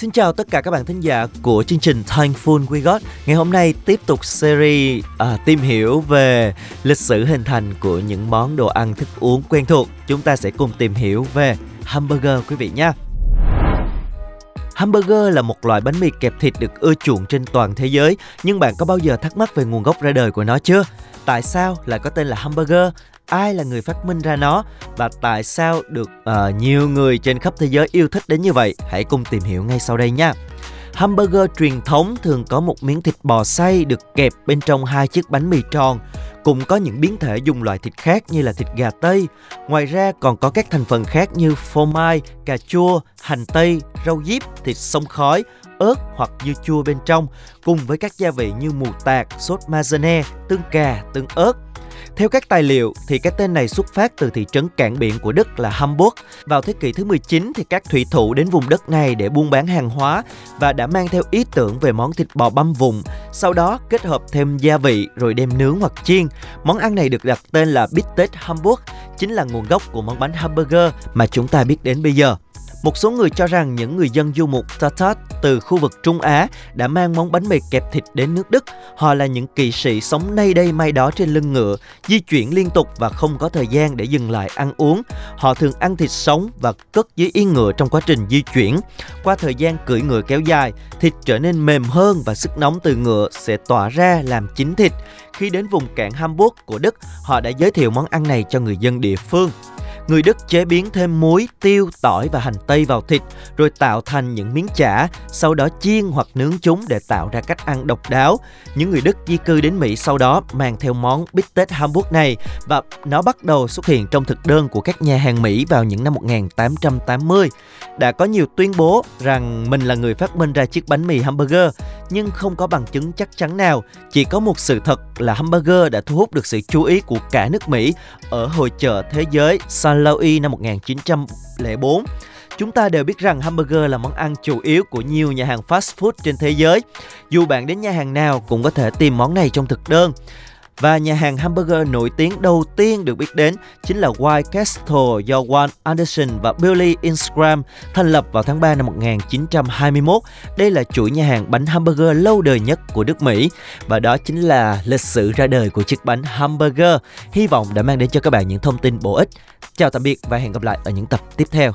Xin chào tất cả các bạn thính giả của chương trình Thankful We Got. Ngày hôm nay tiếp tục series à, tìm hiểu về lịch sử hình thành của những món đồ ăn thức uống quen thuộc. Chúng ta sẽ cùng tìm hiểu về hamburger quý vị nha. Hamburger là một loại bánh mì kẹp thịt được ưa chuộng trên toàn thế giới, nhưng bạn có bao giờ thắc mắc về nguồn gốc ra đời của nó chưa? Tại sao lại có tên là hamburger? Ai là người phát minh ra nó và tại sao được uh, nhiều người trên khắp thế giới yêu thích đến như vậy? Hãy cùng tìm hiểu ngay sau đây nha. Hamburger truyền thống thường có một miếng thịt bò xay được kẹp bên trong hai chiếc bánh mì tròn. Cũng có những biến thể dùng loại thịt khác như là thịt gà tây. Ngoài ra còn có các thành phần khác như phô mai, cà chua, hành tây, rau diếp, thịt sông khói, ớt hoặc dưa chua bên trong cùng với các gia vị như mù tạt, sốt mazane, tương cà, tương ớt. Theo các tài liệu thì cái tên này xuất phát từ thị trấn cảng biển của Đức là Hamburg. Vào thế kỷ thứ 19 thì các thủy thủ đến vùng đất này để buôn bán hàng hóa và đã mang theo ý tưởng về món thịt bò băm vùng. Sau đó kết hợp thêm gia vị rồi đem nướng hoặc chiên. Món ăn này được đặt tên là Bít-tết Hamburg, chính là nguồn gốc của món bánh hamburger mà chúng ta biết đến bây giờ. Một số người cho rằng những người dân du mục Tatar từ khu vực Trung Á đã mang món bánh mì kẹp thịt đến nước Đức. Họ là những kỵ sĩ sống nay đây mai đó trên lưng ngựa, di chuyển liên tục và không có thời gian để dừng lại ăn uống. Họ thường ăn thịt sống và cất dưới yên ngựa trong quá trình di chuyển. Qua thời gian cưỡi ngựa kéo dài, thịt trở nên mềm hơn và sức nóng từ ngựa sẽ tỏa ra làm chín thịt. Khi đến vùng cảng Hamburg của Đức, họ đã giới thiệu món ăn này cho người dân địa phương. Người Đức chế biến thêm muối, tiêu, tỏi và hành tây vào thịt rồi tạo thành những miếng chả, sau đó chiên hoặc nướng chúng để tạo ra cách ăn độc đáo. Những người Đức di cư đến Mỹ sau đó mang theo món bít tết Hamburg này và nó bắt đầu xuất hiện trong thực đơn của các nhà hàng Mỹ vào những năm 1880. Đã có nhiều tuyên bố rằng mình là người phát minh ra chiếc bánh mì hamburger, nhưng không có bằng chứng chắc chắn nào. Chỉ có một sự thật là hamburger đã thu hút được sự chú ý của cả nước Mỹ ở hội chợ thế giới San Louis năm 1904. Chúng ta đều biết rằng hamburger là món ăn chủ yếu của nhiều nhà hàng fast food trên thế giới. Dù bạn đến nhà hàng nào cũng có thể tìm món này trong thực đơn. Và nhà hàng hamburger nổi tiếng đầu tiên được biết đến chính là White Castle do Juan Anderson và Billy Ingram thành lập vào tháng 3 năm 1921. Đây là chuỗi nhà hàng bánh hamburger lâu đời nhất của nước Mỹ và đó chính là lịch sử ra đời của chiếc bánh hamburger. Hy vọng đã mang đến cho các bạn những thông tin bổ ích. Chào tạm biệt và hẹn gặp lại ở những tập tiếp theo.